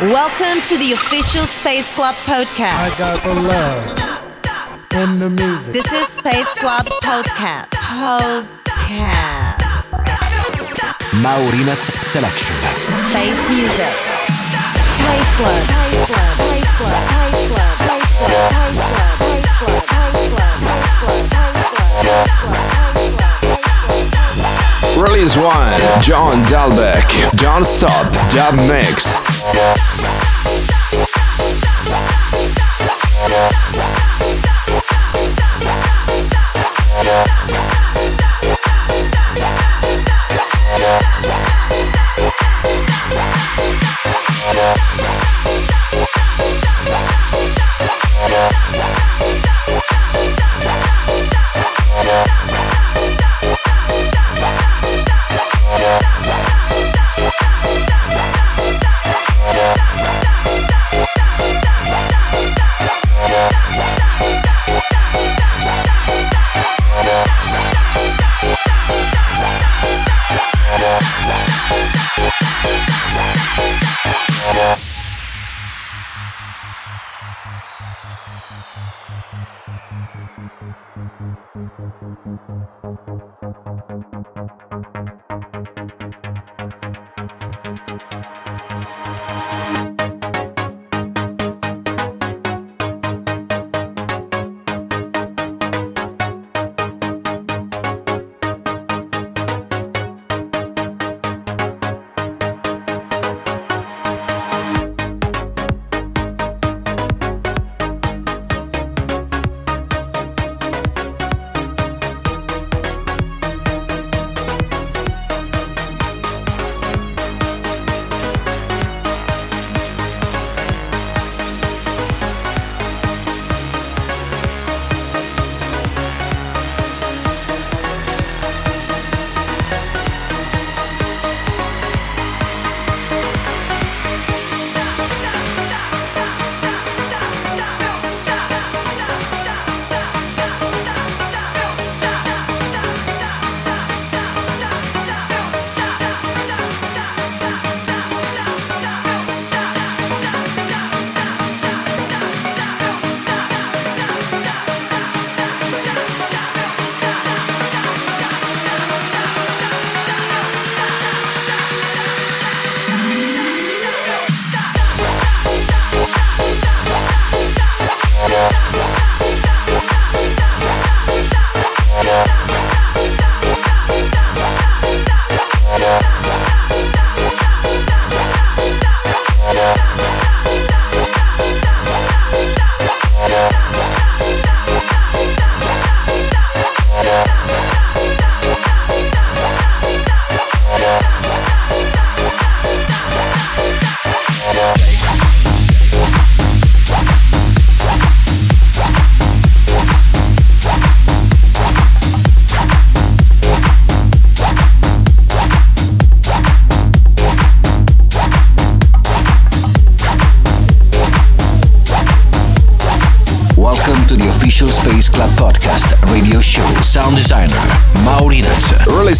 Welcome to the official Space Club podcast. I got the love in the music. This is Space Club podcast. Podcast. Maurinats Selection. Space music. Space club. Space club. Space Club. Space Club. Space Club. Space Club. Space Club. Space Club. Space Club. Release 1 John Dahlbäck Don't Stop Dub Mix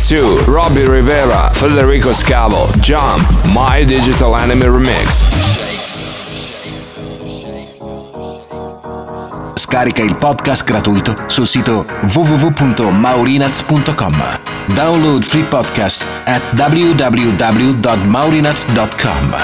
2 Robbie Rivera Federico Scavo Jump My Digital Enemy Remix Scarica il podcast gratuito sul sito www.maurinats.com. Download free podcast at www.maurinats.com.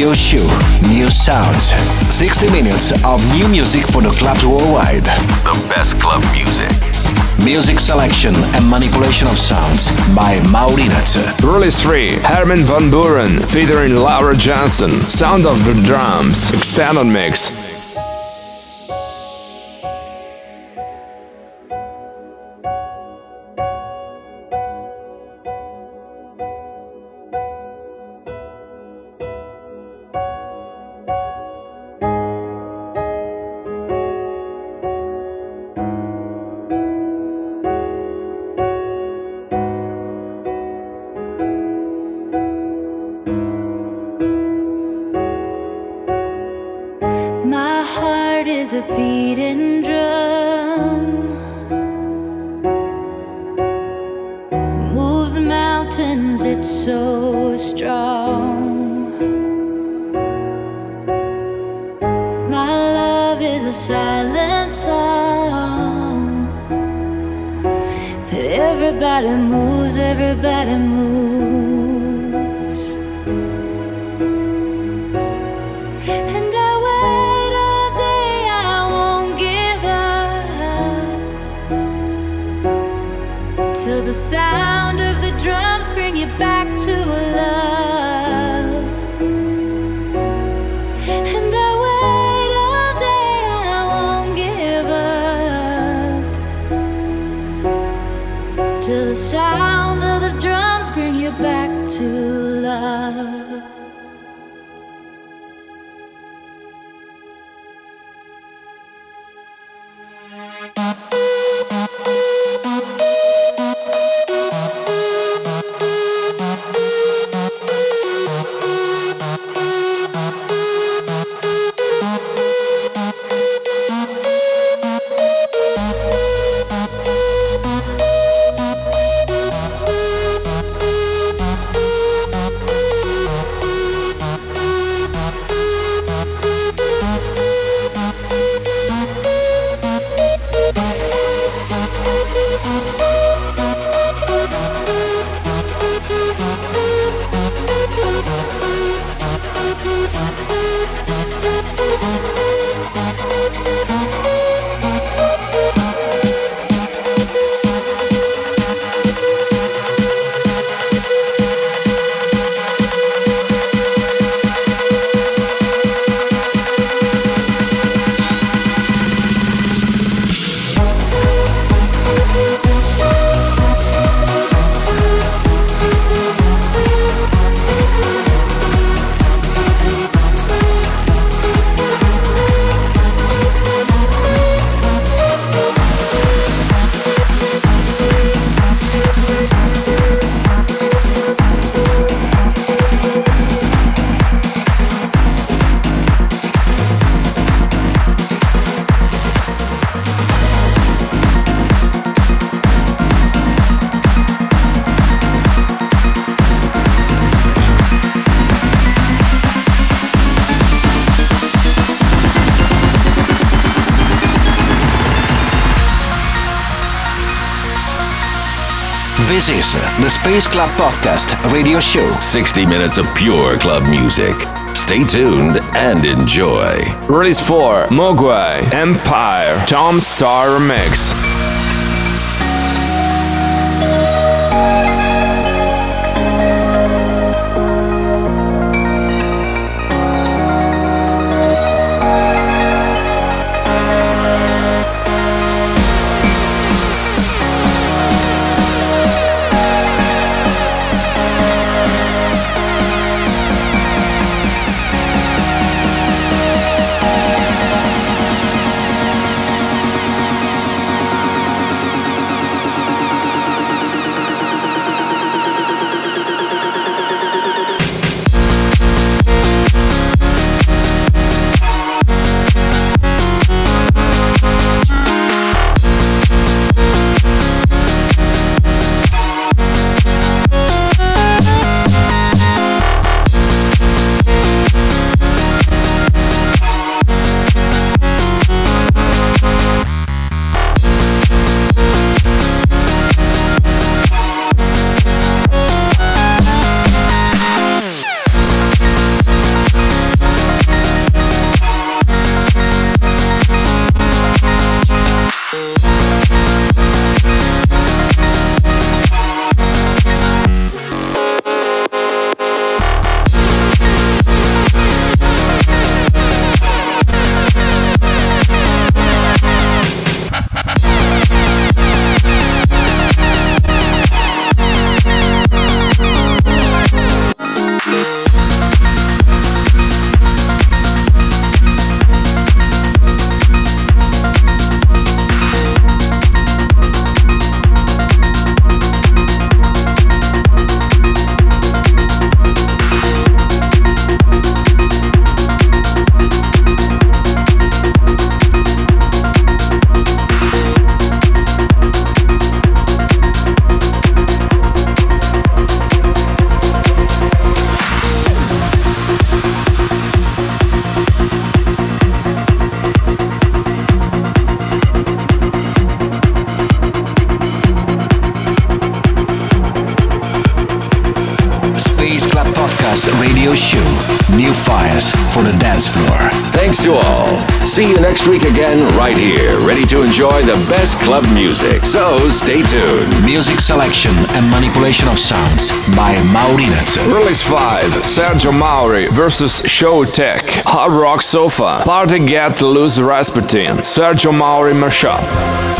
radio show. New sounds. 60 minutes of new music for the clubs worldwide. The best club music. Music selection and manipulation of sounds by Maurinat. Release 3, Armin van Buuren, featuring Laura Jansen. Sound of the Drums, extended mix. This is the Space Club Podcast radio show. 60 minutes of pure club music. Stay tuned and enjoy. Release 4 Mogwai Empire Tom Staar Mix. For the dance floor. Thanks to all. See you next week again, right here, ready to enjoy the best club music. So stay tuned. Music selection and manipulation of sounds by Maurinez. Release 5 Sergio Mauri versus Showtek. Hard Rock Sofa. Party Get Loose Rasputin. Sergio Mauri mashup.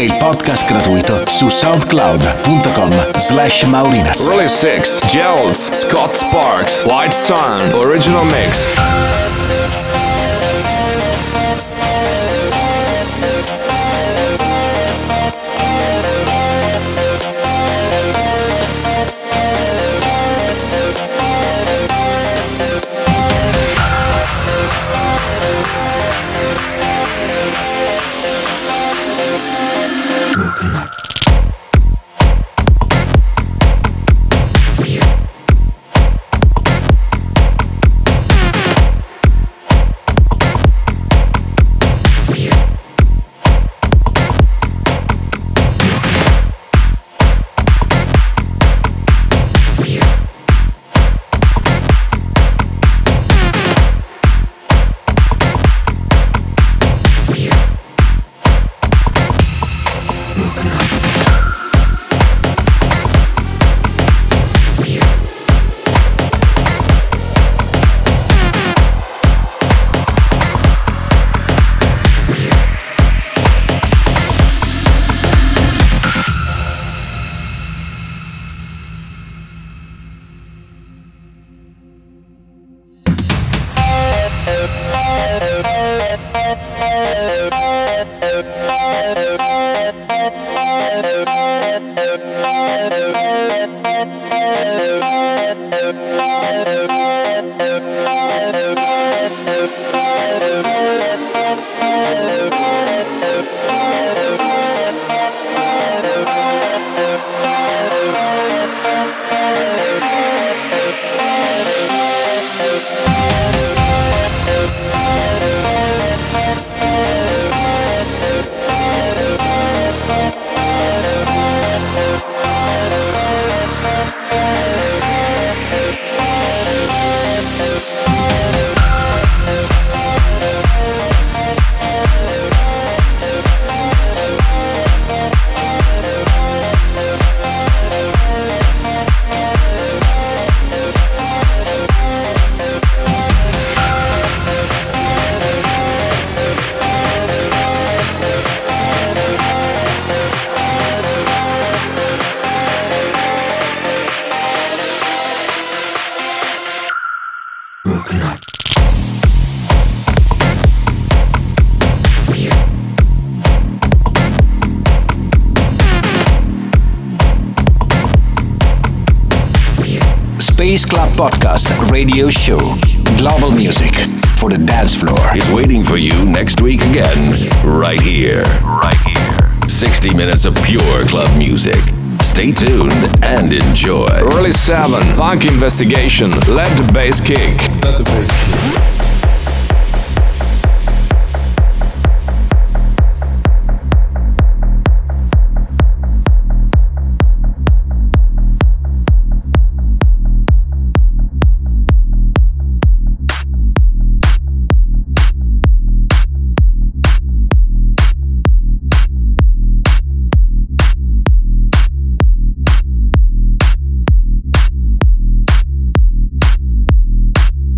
Scarica il podcast gratuito su soundcloud.com slash Maurinaz Release 6 Gels Scott Sparks. White Sun. Original mix. Podcast Radio Show. Global music for the dance floor. is waiting for you next week again, right here. Right here. 60 minutes of pure club music. Stay tuned and enjoy. Early 7, Punk Investigation, Let the Bass Kick. Let the bass kick.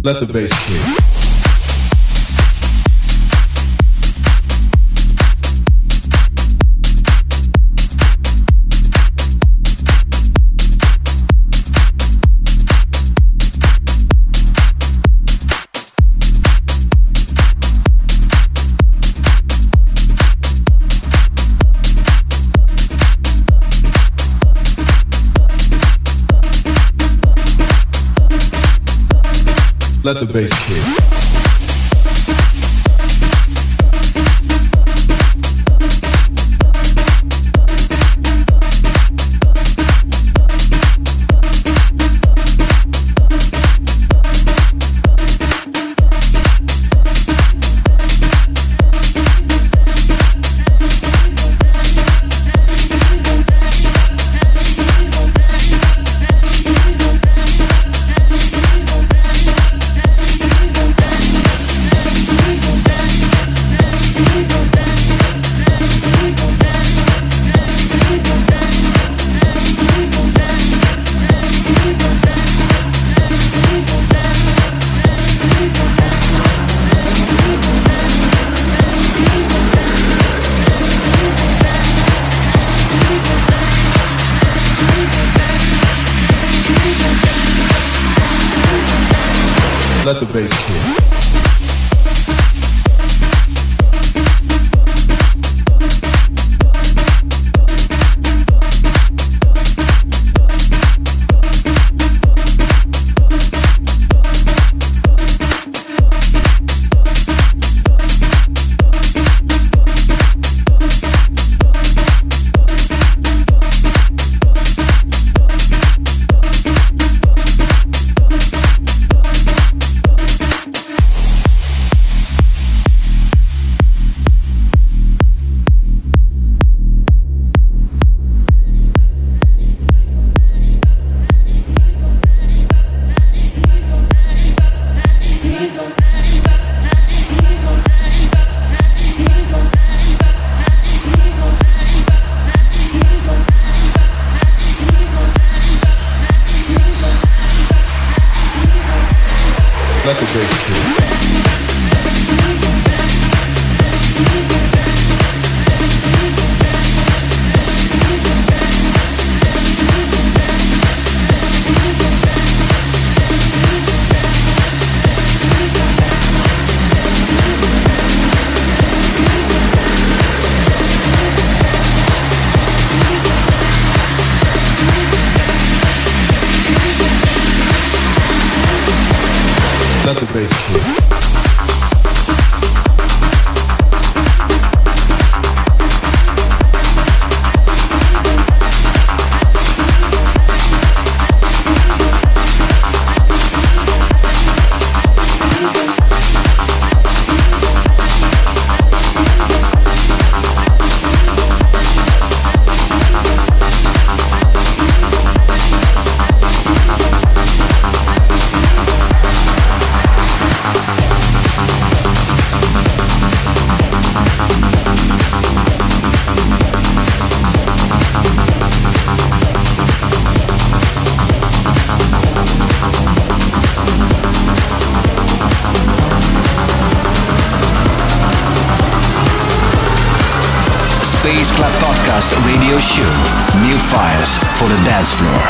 Let the bass kick. Let the bass kick.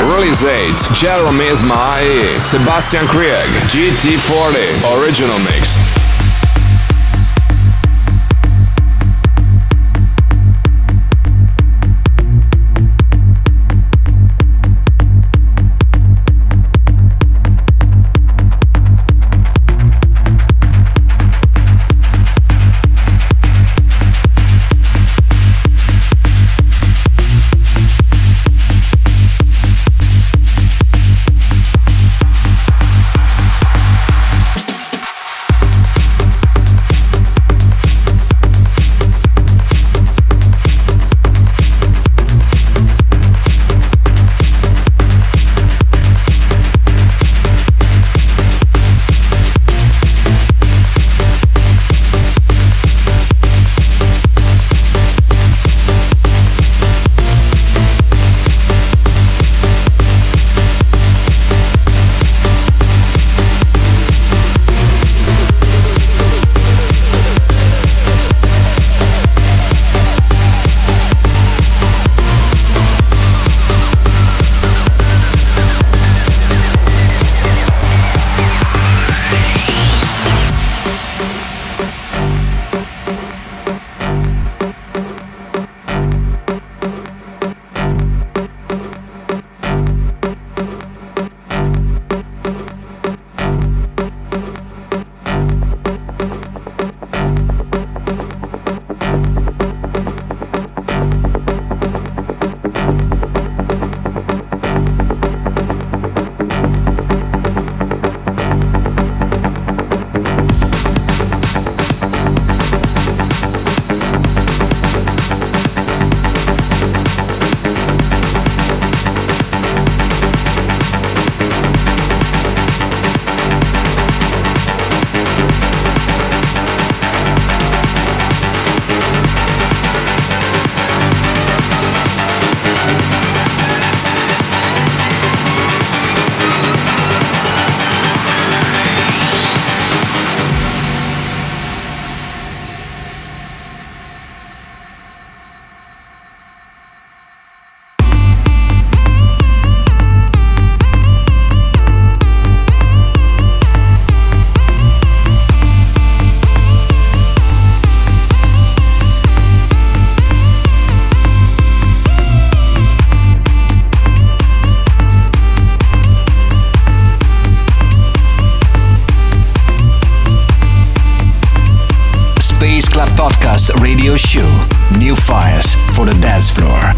Release 8, Jeremy Ismail, Sebastian Krieg, GT40, Original Mix.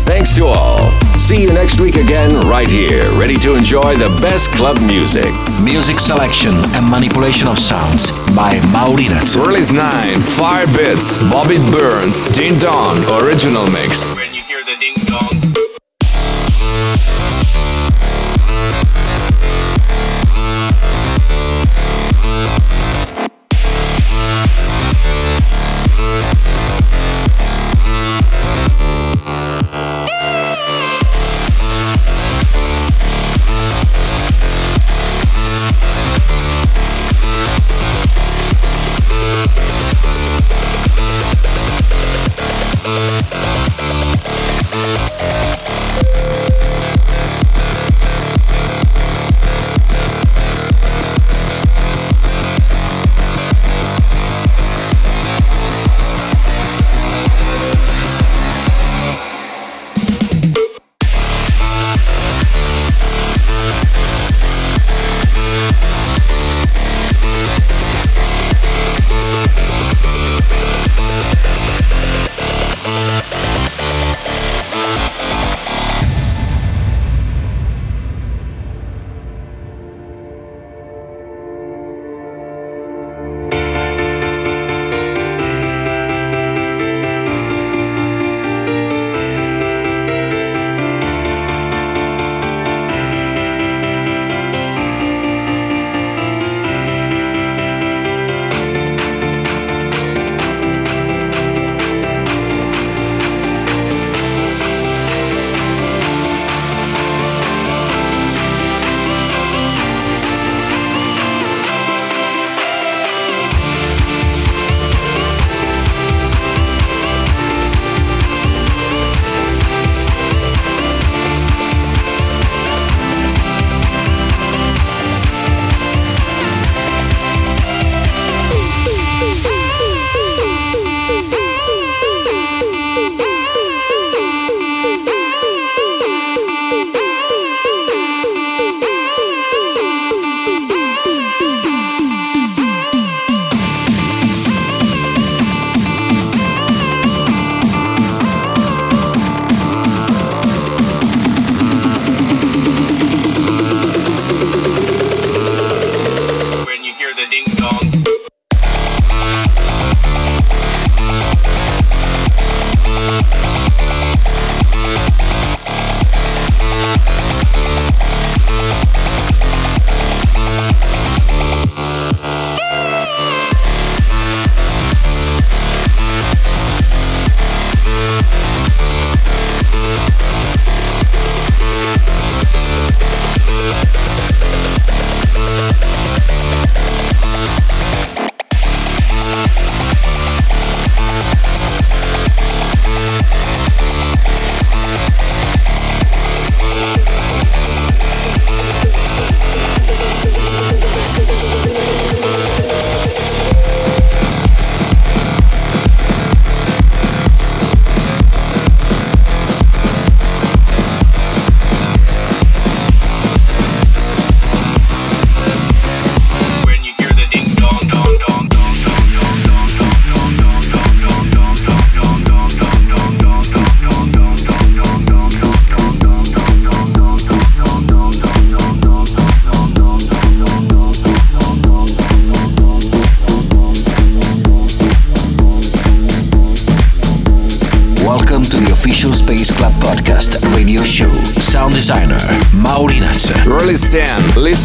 Thanks to all. See you next week again, right here, ready to enjoy the best club music. Music selection and manipulation of sounds by Maurinat. Release 9, Firebeatz, Bobby Burns, Ding Dong, original mix.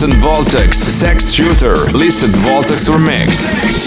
Listen Voltex, Sex Shooter, Listen Voltex Remix.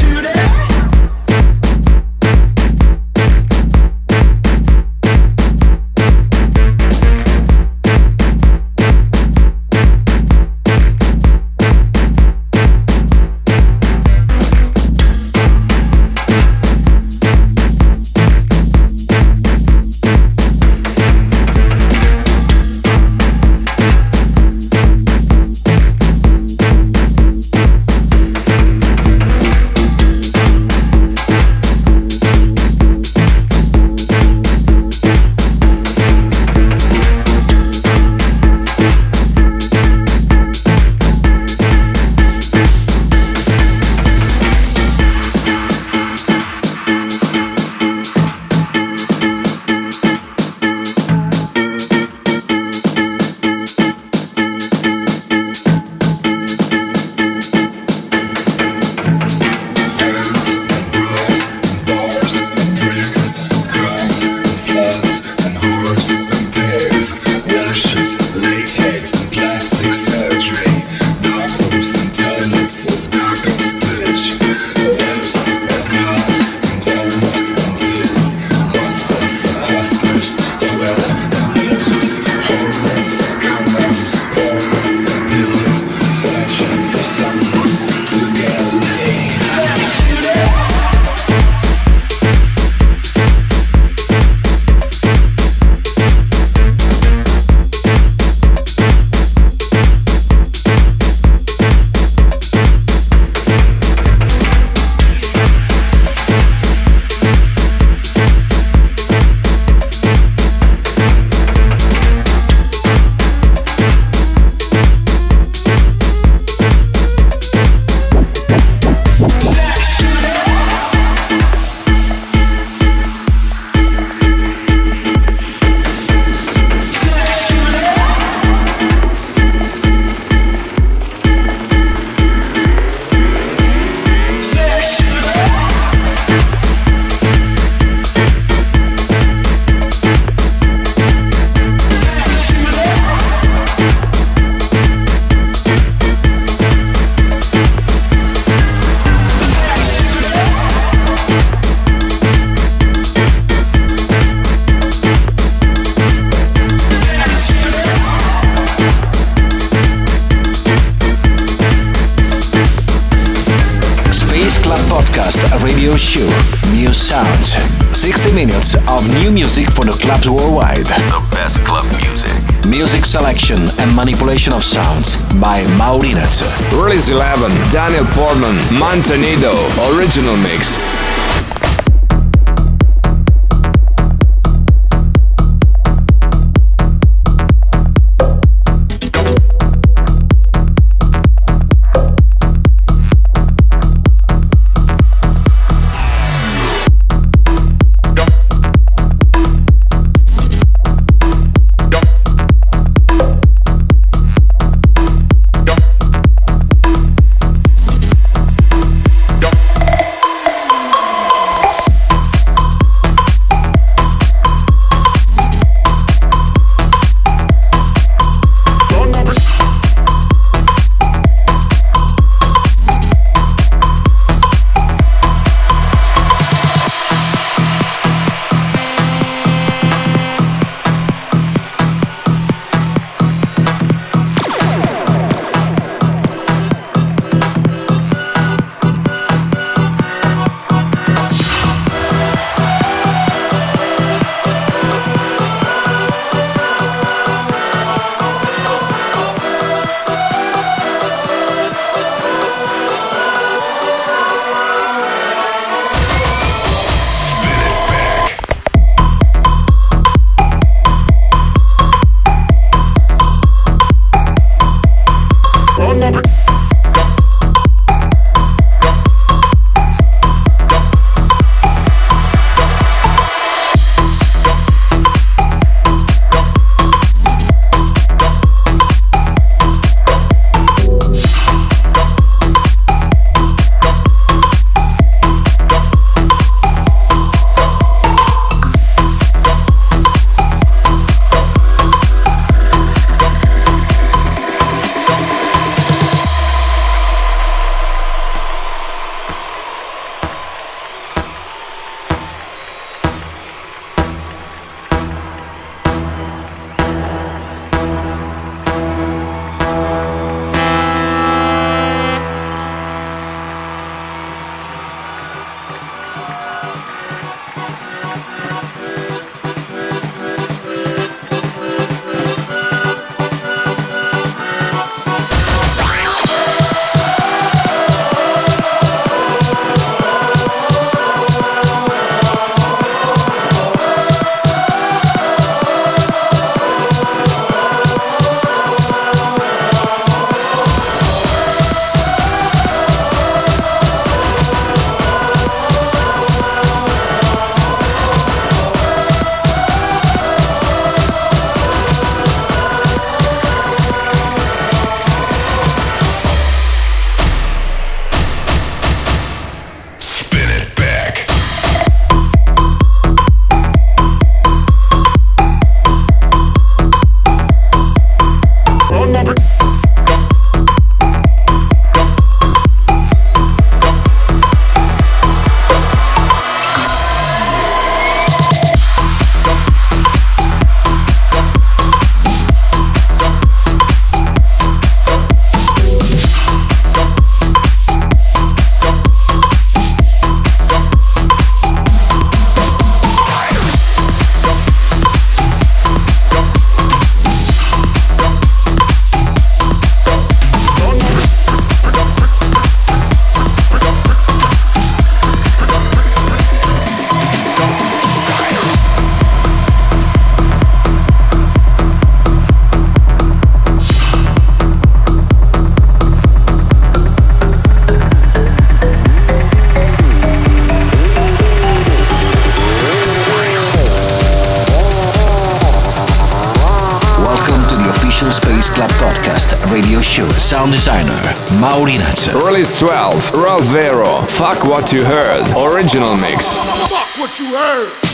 60 minutes of new music for the clubs worldwide. The best club music. Music selection and manipulation of sounds by Maurinat. Release 11, Daniel Portman, Montanido, original mix. 12, Ralph Fuck What You Heard, original mix. Fuck what you heard.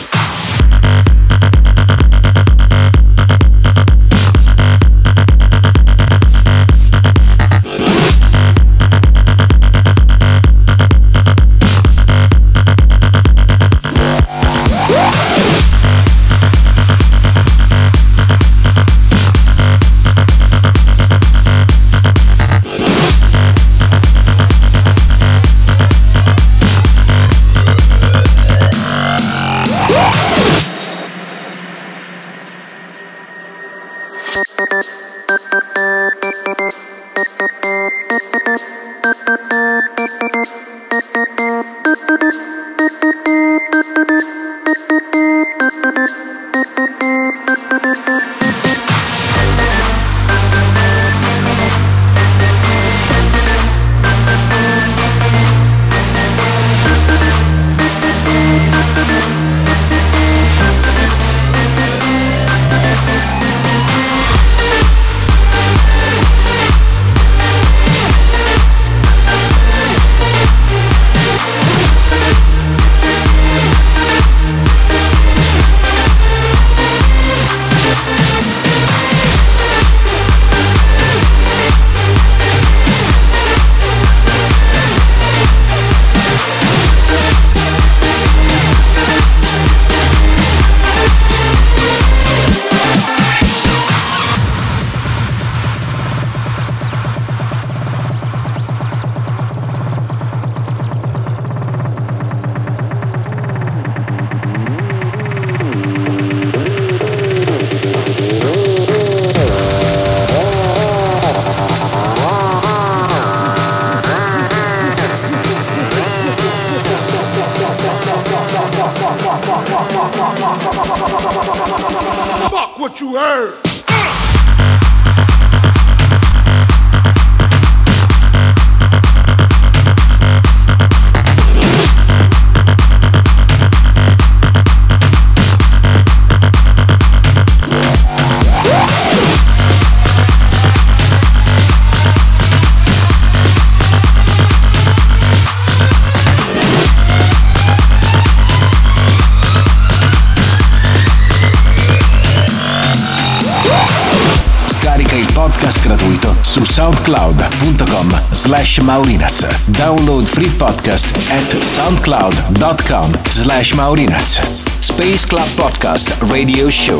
Slash maurinats. Download free podcast at soundcloud.com slash maurinats. Space Club Podcast Radio Show.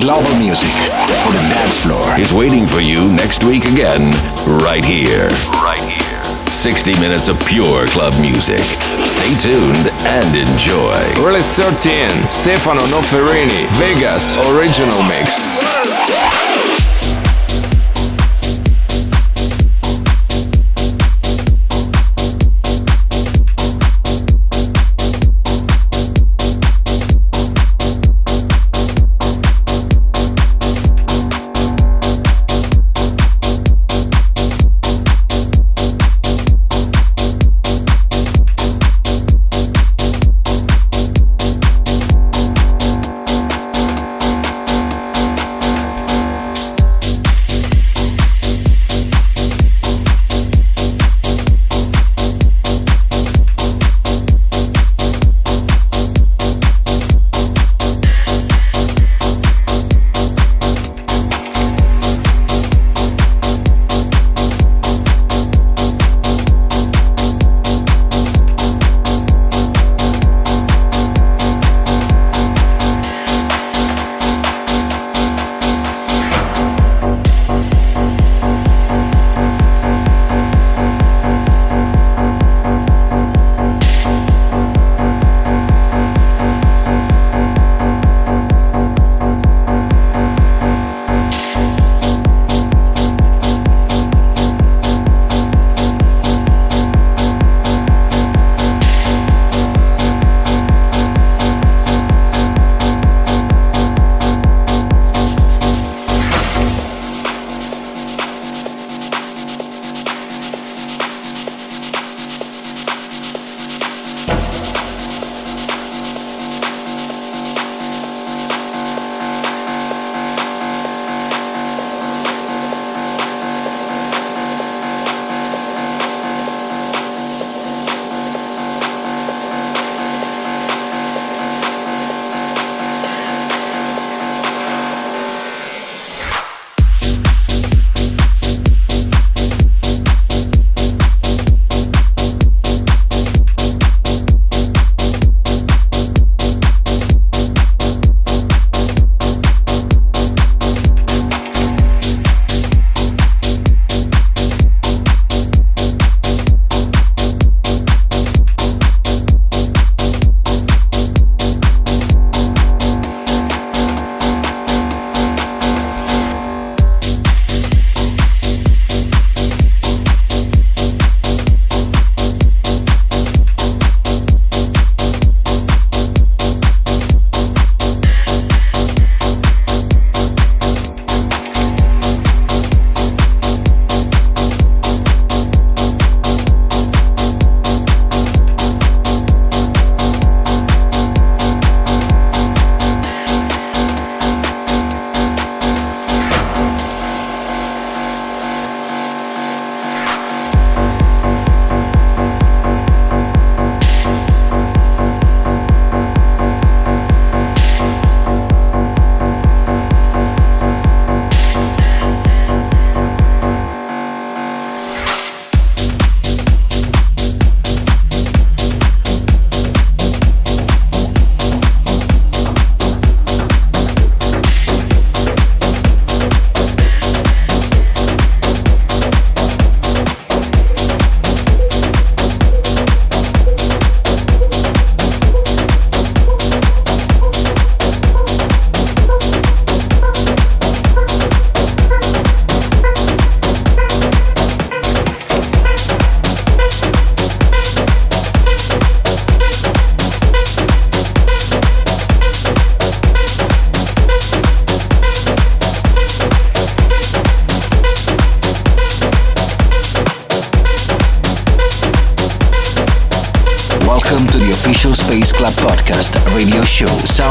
Global music for the dance floor. is waiting for you next week again, right here. Right here. 60 minutes of pure club music. Stay tuned and enjoy. Release 13, Stefano Noferini, Vegas, original mix.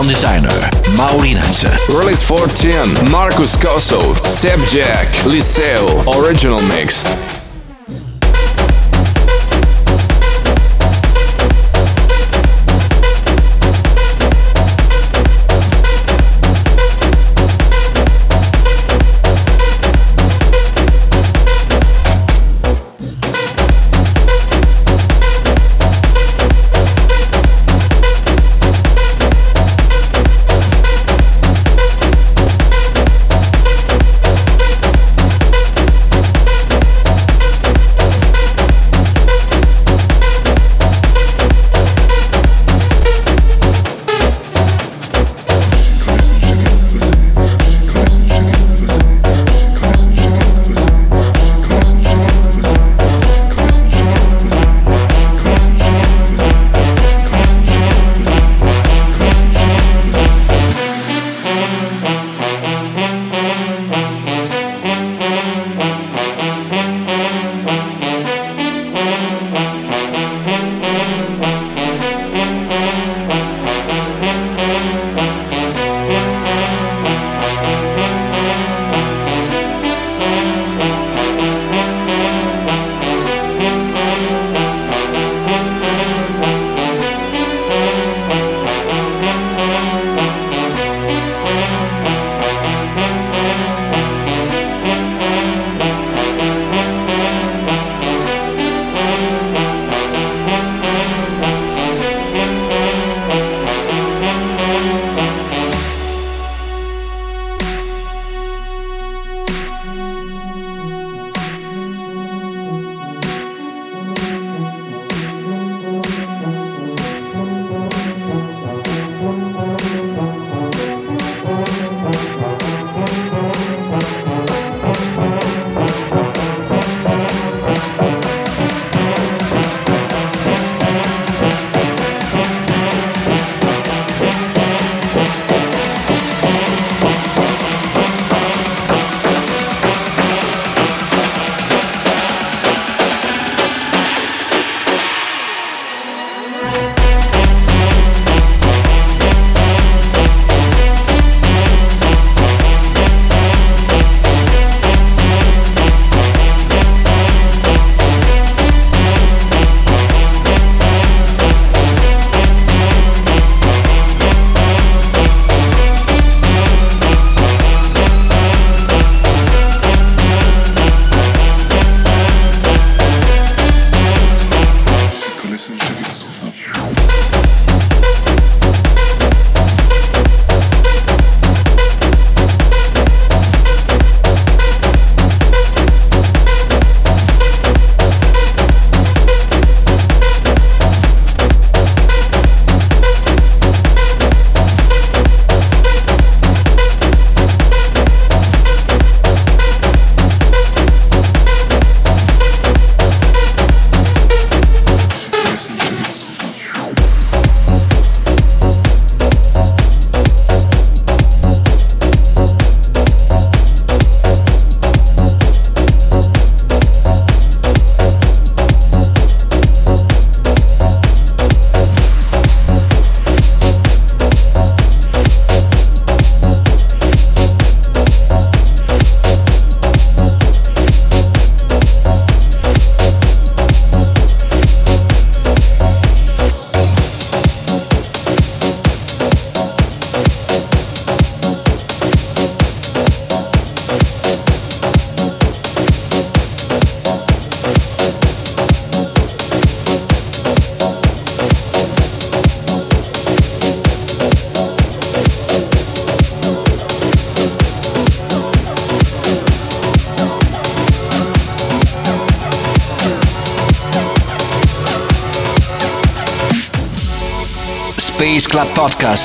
Sound designer Maurinats. Release 14, Marcus Koso, Seb Jack, Liceo, original mix.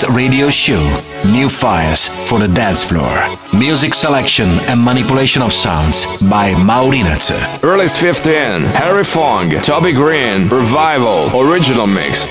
Radio Show. New fires for the dance floor. Music selection and manipulation of sounds by Maurinats. Release 15, Harry Fong, Toby Green, Revival, original mix.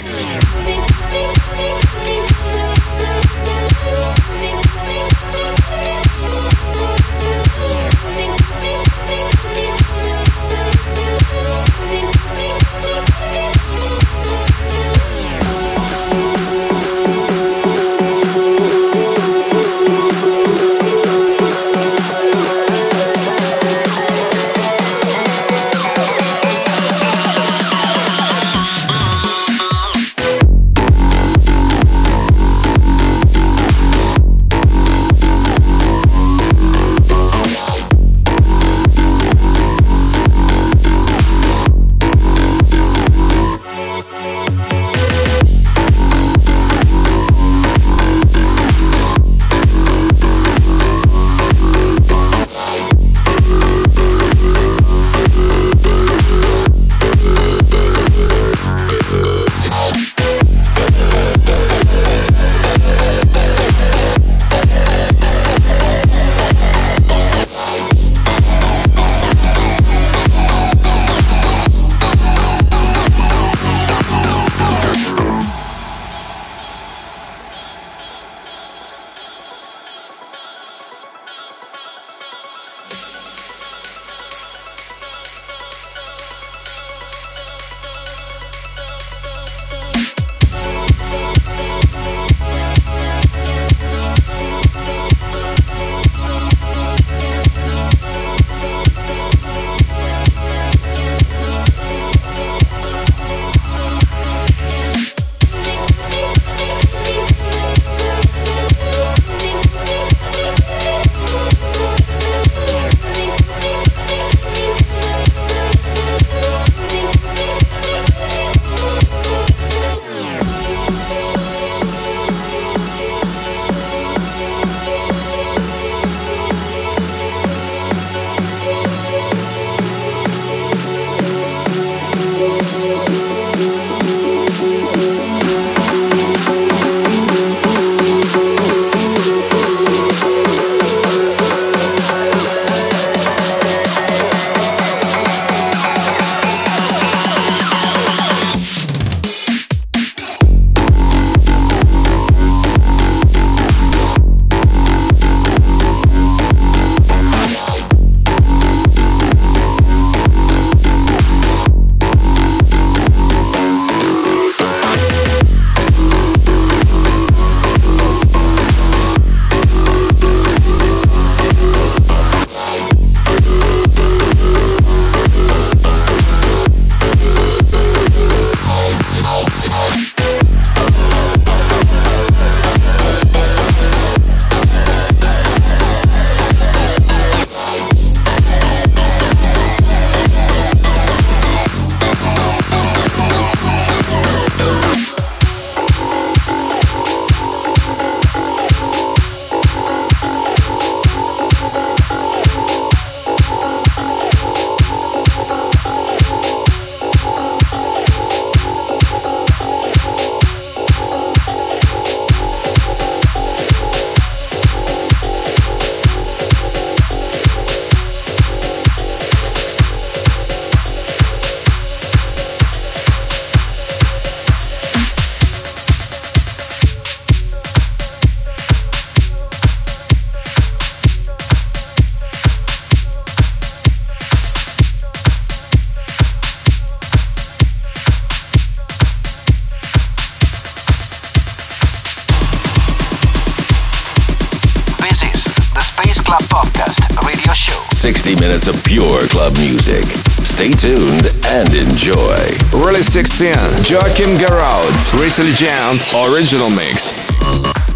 Tuned and enjoy. Release 16, Joachim Garraud, Chris Legend, Original Mix.